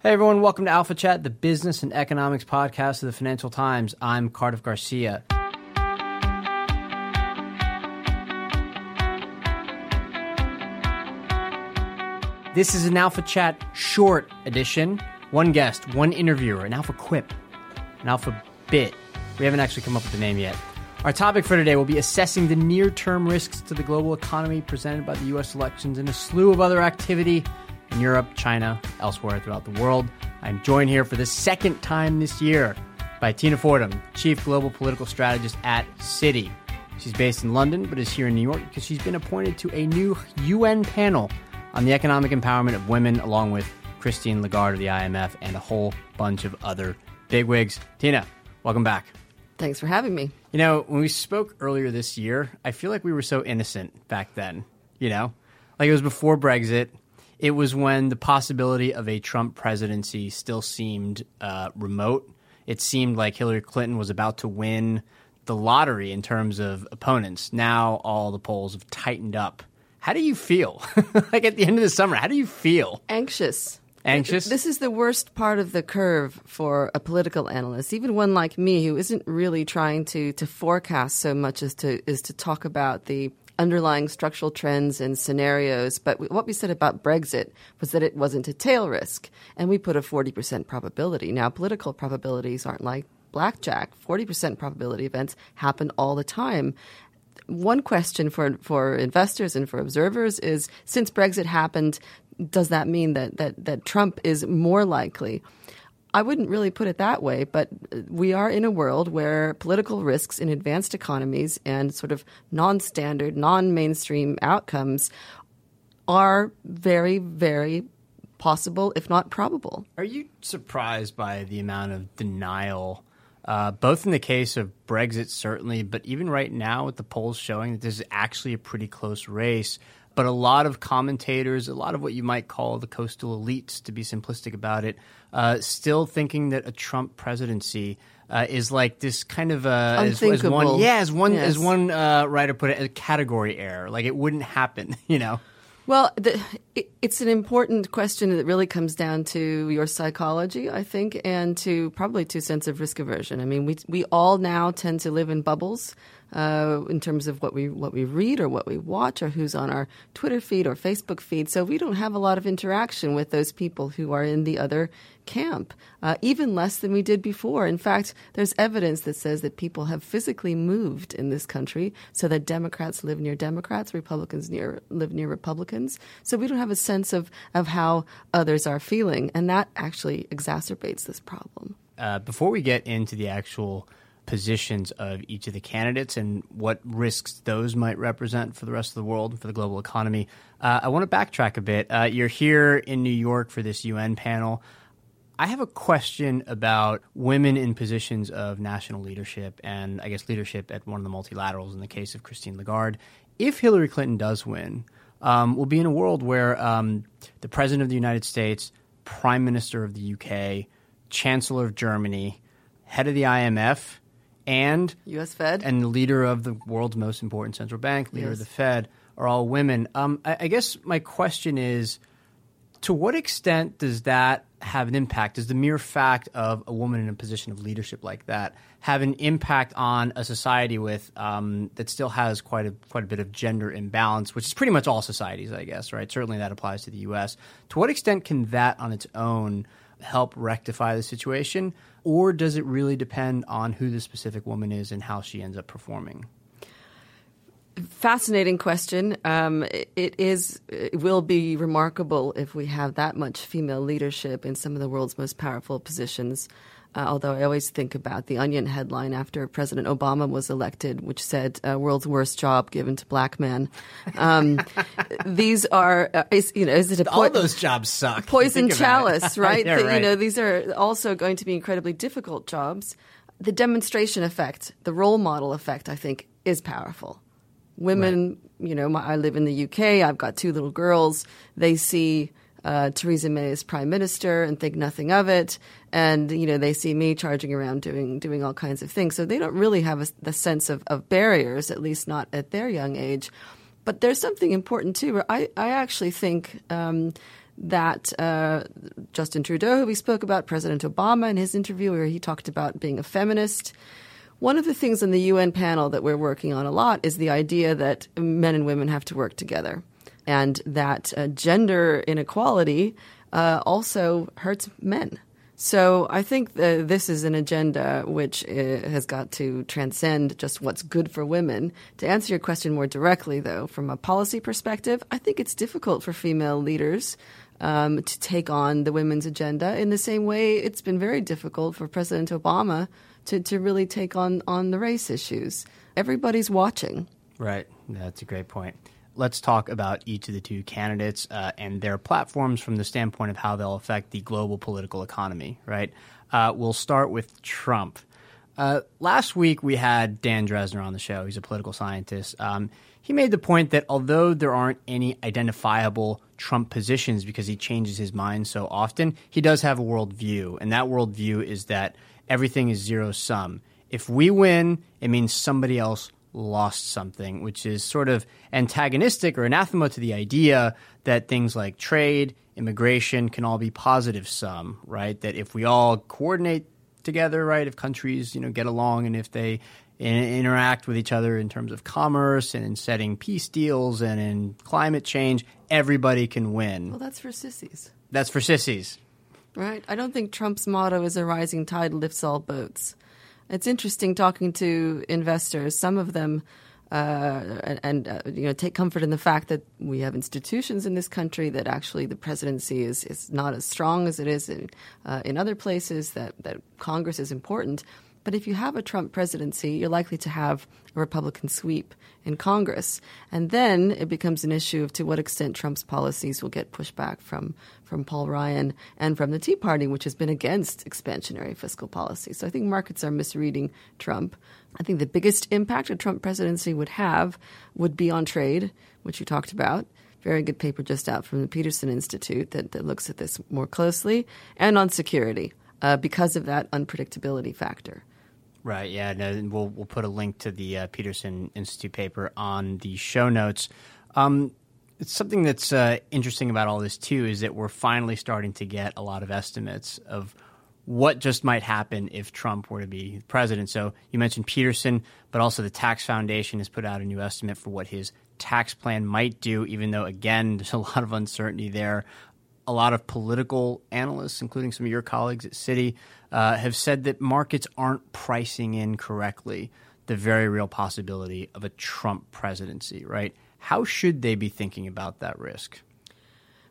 Hey everyone, welcome to Alpha Chat, the business and economics podcast of the Financial Times. I'm Cardiff Garcia. This is an Alpha Chat short edition. One guest, one interviewer, an Alpha Quip, an Alpha Bit. We haven't actually come up with the name yet. Our topic for today will be assessing the near term risks to the global economy presented by the U.S. elections and a slew of other activity in Europe, China, elsewhere throughout the world. I'm joined here for the second time this year by Tina Fordham, Chief Global Political Strategist at Citi. She's based in London but is here in New York because she's been appointed to a new UN panel on the economic empowerment of women, along with Christine Lagarde of the IMF and a whole bunch of other bigwigs. Tina, welcome back. Thanks for having me. You know, when we spoke earlier this year, I feel like we were so innocent back then. You know, like it was before Brexit. It was when the possibility of a Trump presidency still seemed uh, remote. It seemed like Hillary Clinton was about to win the lottery in terms of opponents. Now all the polls have tightened up. How do you feel? like at the end of the summer, how do you feel? Anxious. Anxious? This is the worst part of the curve for a political analyst, even one like me who isn't really trying to to forecast so much as to is to talk about the underlying structural trends and scenarios. But what we said about Brexit was that it wasn't a tail risk, and we put a 40% probability. Now, political probabilities aren't like blackjack. 40% probability events happen all the time. One question for for investors and for observers is since Brexit happened, does that mean that that, that Trump is more likely? I wouldn't really put it that way, but we are in a world where political risks in advanced economies and sort of non standard, non mainstream outcomes are very, very possible, if not probable. Are you surprised by the amount of denial, uh, both in the case of Brexit, certainly, but even right now with the polls showing that this is actually a pretty close race? But a lot of commentators, a lot of what you might call the coastal elites, to be simplistic about it, uh, still thinking that a Trump presidency uh, is like this kind of uh, as, as one, yeah, as one yes. as one uh, writer put it, a category error. Like it wouldn't happen, you know. Well, the, it, it's an important question that really comes down to your psychology, I think, and to probably to sense of risk aversion. I mean, we we all now tend to live in bubbles uh, in terms of what we what we read or what we watch or who's on our Twitter feed or Facebook feed. So we don't have a lot of interaction with those people who are in the other camp, uh, even less than we did before. In fact, there's evidence that says that people have physically moved in this country so that Democrats live near Democrats, Republicans near live near Republicans. So we don't have a sense of of how others are feeling, and that actually exacerbates this problem. Uh, before we get into the actual positions of each of the candidates and what risks those might represent for the rest of the world and for the global economy. Uh, I want to backtrack a bit. Uh, you're here in New York for this UN panel. I have a question about women in positions of national leadership and I guess leadership at one of the multilaterals in the case of Christine Lagarde. If Hillary Clinton does win, um, we'll be in a world where um, the President of the United States, Prime Minister of the UK, Chancellor of Germany, head of the IMF, and U.S. Fed and the leader of the world's most important central bank, leader yes. of the Fed, are all women. Um, I, I, guess my question is, to what extent does that have an impact? Does the mere fact of a woman in a position of leadership like that have an impact on a society with um, that still has quite a quite a bit of gender imbalance, which is pretty much all societies, I guess, right? Certainly that applies to the U.S. To what extent can that on its own help rectify the situation? Or does it really depend on who the specific woman is and how she ends up performing? Fascinating question. Um, it is. It will be remarkable if we have that much female leadership in some of the world's most powerful positions. Uh, although I always think about the Onion headline after President Obama was elected, which said uh, "World's worst job given to black men." Um, these are, uh, is, you know, is it a po- all those jobs suck? Poison chalice, right? yeah, the, right? You know, these are also going to be incredibly difficult jobs. The demonstration effect, the role model effect, I think, is powerful. Women, right. you know, my, I live in the UK. I've got two little girls. They see uh, Theresa May as prime minister and think nothing of it. And you know they see me charging around doing doing all kinds of things, so they don't really have a, the sense of, of barriers, at least not at their young age. But there's something important too. Where I I actually think. Um, that uh, Justin Trudeau, who we spoke about, President Obama in his interview, where he talked about being a feminist. One of the things in the UN panel that we're working on a lot is the idea that men and women have to work together and that uh, gender inequality uh, also hurts men. So I think this is an agenda which uh, has got to transcend just what's good for women. To answer your question more directly, though, from a policy perspective, I think it's difficult for female leaders um, to take on the women's agenda in the same way it's been very difficult for President Obama to, to really take on, on the race issues. Everybody's watching. Right. That's a great point let's talk about each of the two candidates uh, and their platforms from the standpoint of how they'll affect the global political economy, right? Uh, we'll start with Trump. Uh, last week, we had Dan Drezner on the show. He's a political scientist. Um, he made the point that although there aren't any identifiable Trump positions because he changes his mind so often, he does have a worldview. And that worldview is that everything is zero sum. If we win, it means somebody else lost something, which is sort of antagonistic or anathema to the idea that things like trade, immigration can all be positive sum, right? That if we all coordinate together, right, if countries, you know, get along and if they interact with each other in terms of commerce and in setting peace deals and in climate change, everybody can win. Well, that's for sissies. That's for sissies. Right. I don't think Trump's motto is a rising tide lifts all boats. It's interesting talking to investors. Some of them uh, and, uh, you know take comfort in the fact that we have institutions in this country that actually the presidency is, is not as strong as it is in uh, in other places. That that Congress is important. But if you have a Trump presidency, you're likely to have a Republican sweep in Congress. And then it becomes an issue of to what extent Trump's policies will get pushback from, from Paul Ryan and from the Tea Party, which has been against expansionary fiscal policy. So I think markets are misreading Trump. I think the biggest impact a Trump presidency would have would be on trade, which you talked about very good paper just out from the Peterson Institute that, that looks at this more closely, and on security uh, because of that unpredictability factor. Right. Yeah. No, we'll we'll put a link to the uh, Peterson Institute paper on the show notes. Um, it's something that's uh, interesting about all this too is that we're finally starting to get a lot of estimates of what just might happen if Trump were to be president. So you mentioned Peterson, but also the Tax Foundation has put out a new estimate for what his tax plan might do, even though, again, there's a lot of uncertainty there. A lot of political analysts, including some of your colleagues at Citi, uh, have said that markets aren't pricing in correctly the very real possibility of a Trump presidency, right? How should they be thinking about that risk?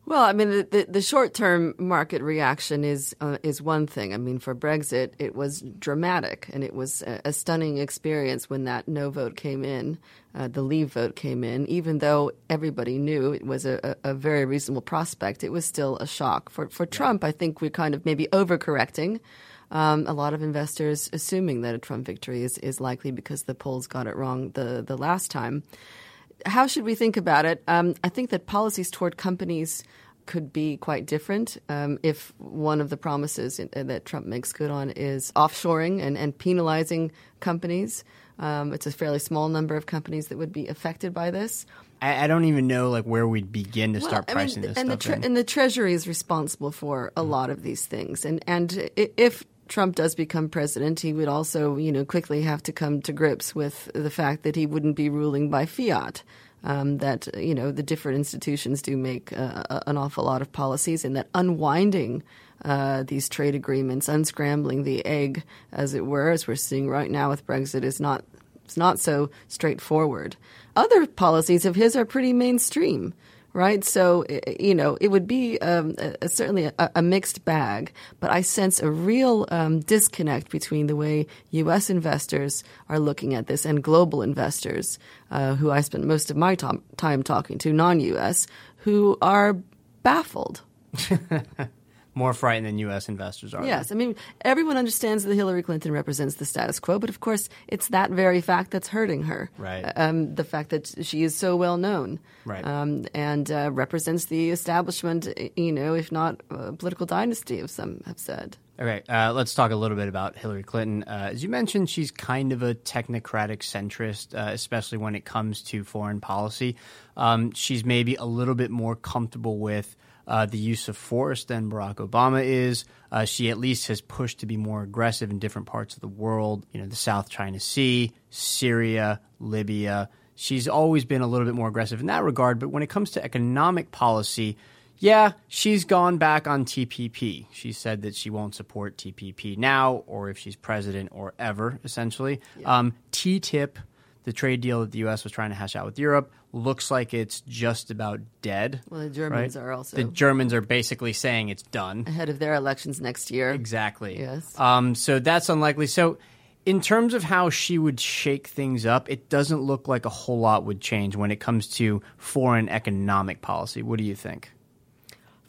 Well, I mean, the, the, the short term market reaction is uh, is one thing. I mean, for Brexit, it was dramatic, and it was a, a stunning experience when that no vote came in, uh, the leave vote came in. Even though everybody knew it was a, a, very reasonable prospect, it was still a shock. For for Trump, I think we're kind of maybe overcorrecting. Um, a lot of investors assuming that a Trump victory is, is likely because the polls got it wrong the the last time how should we think about it? Um, I think that policies toward companies could be quite different um, if one of the promises in, uh, that Trump makes good on is offshoring and, and penalizing companies. Um, it's a fairly small number of companies that would be affected by this. I, I don't even know like where we'd begin to well, start pricing I mean, this and stuff. The tre- in. and the Treasury is responsible for a mm-hmm. lot of these things. And and if Trump does become president, he would also, you know, quickly have to come to grips with the fact that he wouldn't be ruling by fiat um, that you know the different institutions do make uh, an awful lot of policies, and that unwinding uh, these trade agreements, unscrambling the egg, as it were, as we're seeing right now with Brexit, is not it's not so straightforward. Other policies of his are pretty mainstream right? So, you know, it would be um, a, certainly a, a mixed bag, but I sense a real um, disconnect between the way U.S. investors are looking at this and global investors, uh, who I spend most of my tom- time talking to, non U.S., who are baffled. More frightened than U.S. investors are. Yes, I mean, everyone understands that Hillary Clinton represents the status quo, but of course, it's that very fact that's hurting her. Right. Um, the fact that she is so well known. Right. Um, and uh, represents the establishment, you know, if not a political dynasty, as some have said. Okay, uh, let's talk a little bit about Hillary Clinton. Uh, as you mentioned, she's kind of a technocratic centrist, uh, especially when it comes to foreign policy. Um, she's maybe a little bit more comfortable with uh, the use of force than Barack Obama is. Uh, she at least has pushed to be more aggressive in different parts of the world, you know, the South China Sea, Syria, Libya. She's always been a little bit more aggressive in that regard. But when it comes to economic policy, yeah, she's gone back on TPP. She said that she won't support TPP now, or if she's president, or ever, essentially. Um, TTIP, the trade deal that the U.S. was trying to hash out with Europe, looks like it's just about dead. Well, the Germans right? are also The Germans are basically saying it's done. ahead of their elections next year. Exactly. Yes. Um, so that's unlikely. So, in terms of how she would shake things up, it doesn't look like a whole lot would change when it comes to foreign economic policy. What do you think?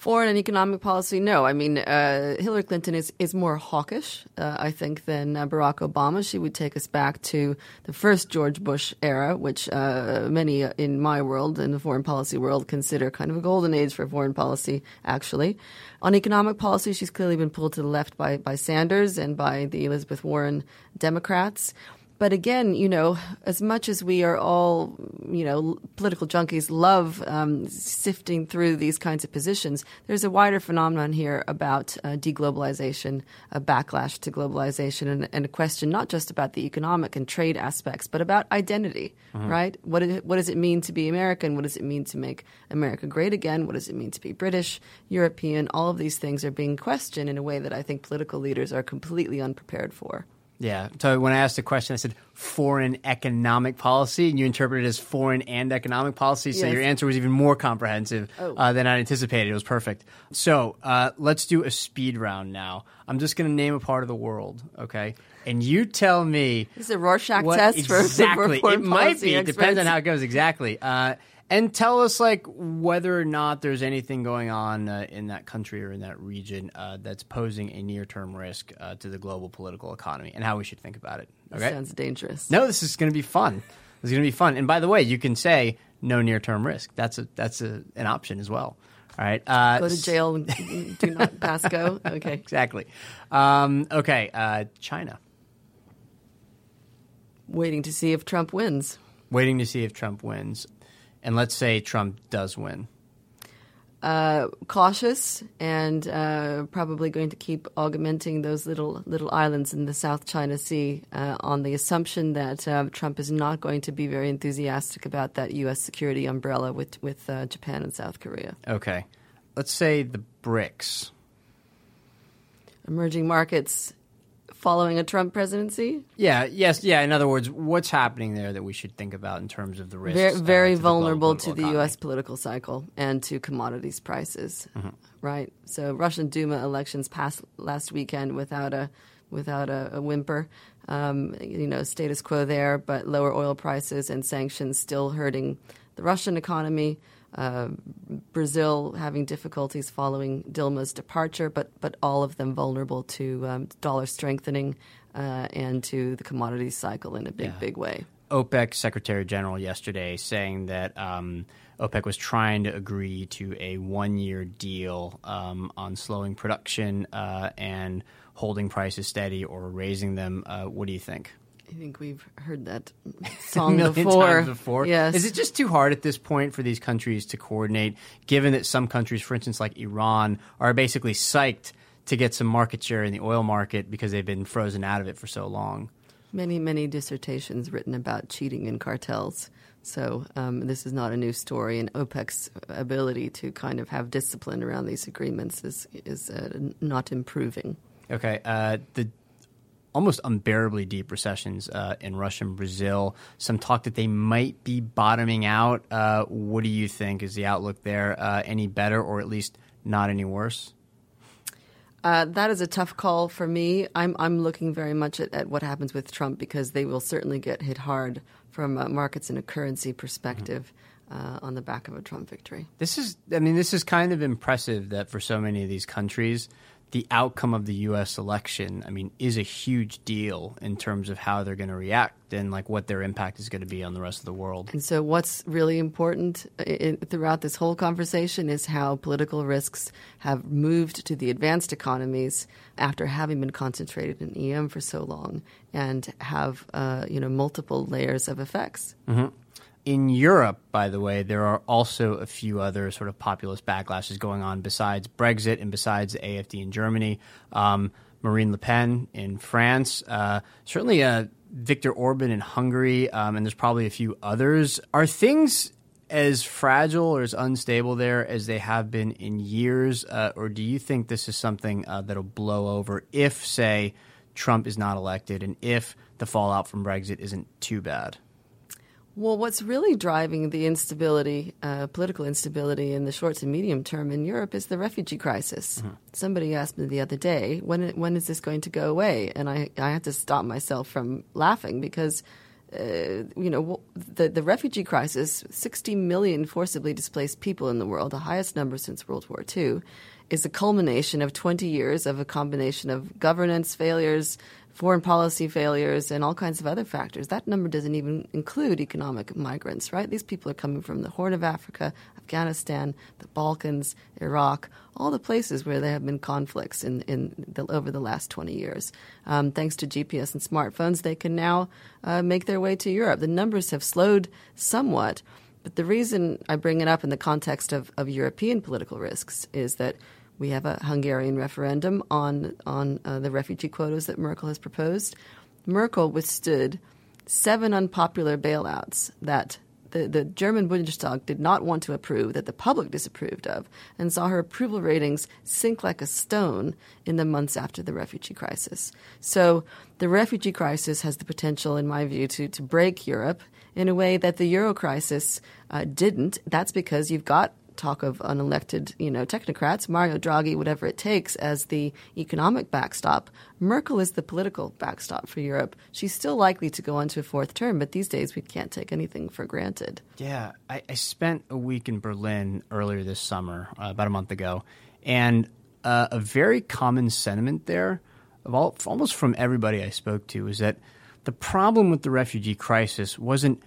Foreign and economic policy, no. I mean, uh, Hillary Clinton is, is more hawkish, uh, I think, than uh, Barack Obama. She would take us back to the first George Bush era, which uh, many in my world, in the foreign policy world, consider kind of a golden age for foreign policy, actually. On economic policy, she's clearly been pulled to the left by, by Sanders and by the Elizabeth Warren Democrats. But again, you know, as much as we are all, you know, political junkies love um, sifting through these kinds of positions, there's a wider phenomenon here about uh, deglobalization, a backlash to globalization, and, and a question not just about the economic and trade aspects, but about identity, right? What, it, what does it mean to be American? What does it mean to make America great again? What does it mean to be British, European? All of these things are being questioned in a way that I think political leaders are completely unprepared for. Yeah. So when I asked the question, I said foreign economic policy, and you interpreted it as foreign and economic policy. So Yes. your answer was even more comprehensive Oh. uh, than I anticipated. It was perfect. So uh, let's do a speed round now. I'm just going to name a part of the world, okay? And you tell me. This is a Rorschach test for- for exactly. it might be. It depends on how it goes. Exactly. Uh, and tell us like whether or not there's anything going on uh, in that country or in that region uh, that's posing a near-term risk uh, to the global political economy and how we should think about it. Okay. Sounds dangerous. No, this is going to be fun. This is going to be fun. And by the way, you can say no near-term risk. That's a that's a, an option as well. All right. Uh, Go to jail do not pass go. Okay. Exactly. Um, okay. Uh, China. Waiting to see if Trump wins. Waiting to see if Trump wins, and let's say Trump does win. Uh, cautious and uh, probably going to keep augmenting those little little islands in the South China Sea uh, on the assumption that uh, Trump is not going to be very enthusiastic about that U.S. security umbrella with with uh, Japan and South Korea. Okay. Let's say the BRICS. Emerging markets following a Trump presidency. Yeah. Yes. Yeah. In other words, what's happening there that we should think about in terms of the risks? very, uh, very to the vulnerable to the economy? U.S. political cycle and to commodities prices. Mm-hmm. Right. So Russian Duma elections passed last weekend without a without a, a whimper. Um, you know, status quo there, but lower oil prices and sanctions still hurting the Russian economy. Uh, Brazil having difficulties following Dilma's departure, but but all of them vulnerable to um, dollar strengthening uh, and to the commodities cycle in a big Yeah. big way. OPEC Secretary General yesterday saying that um, OPEC was trying to agree to a one year deal um, on slowing production uh, and holding prices steady or raising them. Uh, what do you think? I think we've heard that song before. times before. Yes. Is it just too hard at this point for these countries to coordinate, given that some countries, for instance, like Iran, are basically psyched to get some market share in the oil market because they've been frozen out of it for so long? many, many dissertations written about cheating in cartels. So um, this is not a new story, and OPEC's ability to kind of have discipline around these agreements is is uh, not improving. Okay. Uh, the almost unbearably deep recessions uh, in Russia and Brazil. Some talk that they might be bottoming out. Uh, what do you think? Is the outlook there uh, any better, or at least not any worse? Uh, that is a tough call for me. I'm I'm looking very much at, at, what happens with Trump because they will certainly get hit hard from markets and a currency perspective. Mm-hmm. Uh, on the back of a Trump victory. This is, I mean, this is kind of impressive that for so many of these countries, the outcome of the U.S. election, I mean, is a huge deal in terms of how they're going to react and like what their impact is going to be on the rest of the world. And so, what's really important in, throughout this whole conversation is how political risks have moved to the advanced economies after having been concentrated in EM for so long, and have uh, you know multiple layers of effects. Mm-hmm. In Europe, by the way, there are also a few other sort of populist backlashes going on besides Brexit and besides the AFD in Germany. Um, Marine Le Pen in France, uh, certainly uh, Viktor Orban in Hungary, um, and there's probably a few others. Are things as fragile or as unstable there as they have been in years, uh, or do you think this is something uh, that'll blow over if, say, Trump is not elected and if the fallout from Brexit isn't too bad? Well, what's really driving the instability, uh, political instability in the short to medium term in Europe is the refugee crisis. Mm-hmm. Somebody asked me the other day, when, when is this going to go away? And I, I had to stop myself from laughing because, uh, you know, the, the refugee crisis, 60 million forcibly displaced people in the world, the highest number since World War II, is a culmination of 20 years of a combination of governance failures, foreign policy failures, and all kinds of other factors. That number doesn't even include economic migrants, right? These people are coming from the Horn of Africa, Afghanistan, the Balkans, Iraq, all the places where there have been conflicts in, in the, over the last 20 years. Um, thanks to GPS and smartphones, they can now uh, make their way to Europe. The numbers have slowed somewhat. But the reason I bring it up in the context of, of European political risks is that we have a Hungarian referendum on on uh, the refugee quotas that Merkel has proposed. Merkel withstood seven unpopular bailouts that the, the German Bundestag did not want to approve, that the public disapproved of, and saw her approval ratings sink like a stone in the months after the refugee crisis. So the refugee crisis has the potential, in my view, to, to break Europe in a way that the euro crisis uh, didn't. That's because you've got talk of unelected, you know, technocrats, Mario Draghi, whatever it takes, as the economic backstop. Merkel is the political backstop for Europe. She's still likely to go on to a fourth term, but these days we can't take anything for granted. Yeah, I, I spent a week in Berlin earlier this summer, uh, about a month ago, and uh, a very common sentiment there, of all, almost from everybody I spoke to, is that the problem with the refugee crisis wasn't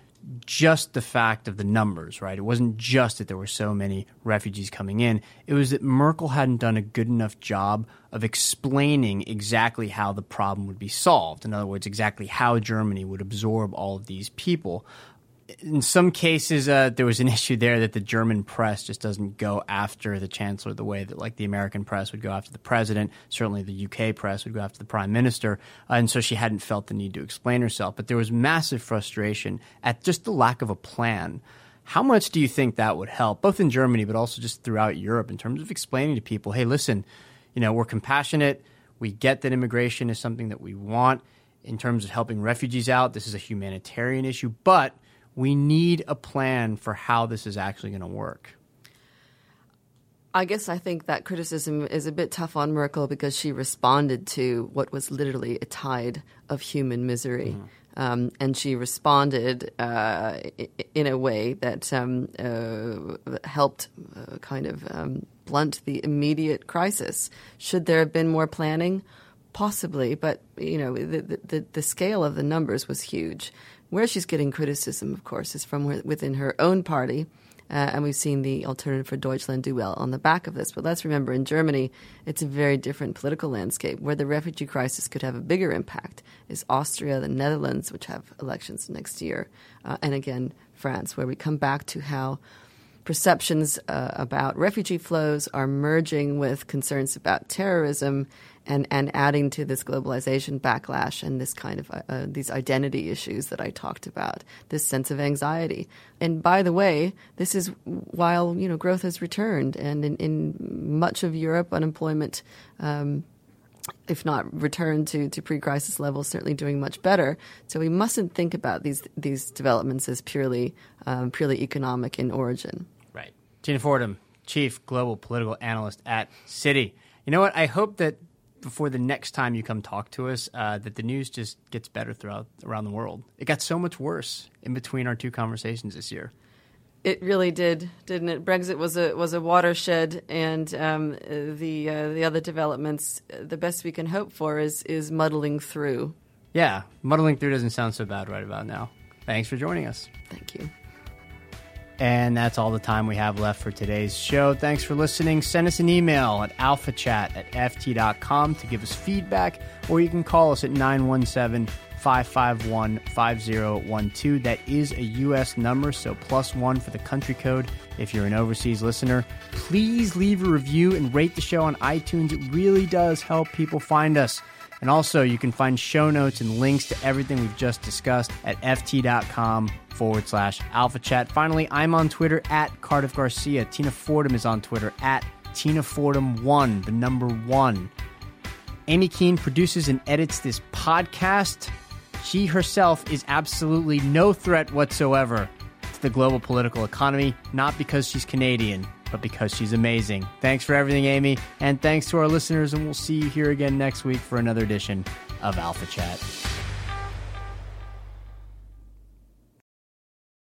just the fact of the numbers, right? It wasn't just that there were so many refugees coming in. It was that Merkel hadn't done a good enough job of explaining exactly how the problem would be solved. In other words, exactly how Germany would absorb all of these people in some cases, uh, there was an issue there that the German press just doesn't go after the chancellor the way that, like, the American press would go after the president. Certainly, the UK press would go after the prime minister, uh, and so she hadn't felt the need to explain herself. But there was massive frustration at just the lack of a plan. How much do you think that would help, both in Germany but also just throughout Europe, in terms of explaining to people, hey, listen, you know, we're compassionate. We get that immigration is something that we want in terms of helping refugees out. This is a humanitarian issue, but we need a plan for how this is actually going to work. I guess I think that criticism is a bit tough on Merkel because she responded to what was literally a tide of human misery. Mm-hmm. Um, and she responded uh, in a way that um, uh, helped uh, kind of um, blunt the immediate crisis. Should there have been more planning? Possibly, but you know the, the, the scale of the numbers was huge. Where she's getting criticism, of course, is from within her own party. Uh, and we've seen the Alternative for Deutschland do well on the back of this. But let's remember, in Germany, it's a very different political landscape. Where the refugee crisis could have a bigger impact is Austria, the Netherlands, which have elections next year, uh, and again, France, where we come back to how perceptions uh, about refugee flows are merging with concerns about terrorism and, and adding to this globalization backlash and this kind of uh, uh, these identity issues that I talked about, this sense of anxiety. And by the way, this is while you know growth has returned, and in, in much of Europe, unemployment um, if not return to, to pre-crisis levels, certainly doing much better. So we mustn't think about these these developments as purely um, purely economic in origin. Tina Fordham, Chief Global Political Analyst at Citi. You know what? I hope that before the next time you come talk to us, uh, that the news just gets better throughout around the world. It got so much worse in between our two conversations this year. It really did, didn't it? Brexit was a was a watershed, and um, the uh, the other developments. The best we can hope for is is muddling through. Yeah, muddling through doesn't sound so bad right about now. Thanks for joining us. Thank you. And that's all the time we have left for today's show. Thanks for listening. Send us an email at alphachat at ft.com to give us feedback, or you can call us at 917 551 5012. That is a U.S. number, so plus one for the country code if you're an overseas listener. Please leave a review and rate the show on iTunes. It really does help people find us. And also, you can find show notes and links to everything we've just discussed at ft.com forward slash alpha chat. Finally, I'm on Twitter at Cardiff Garcia. Tina Fordham is on Twitter at Tina Fordham1, the number one. Amy Keene produces and edits this podcast. She herself is absolutely no threat whatsoever to the global political economy, not because she's Canadian, but because she's amazing. Thanks for everything, Amy, and thanks to our listeners, and we'll see you here again next week for another edition of Alpha Chat.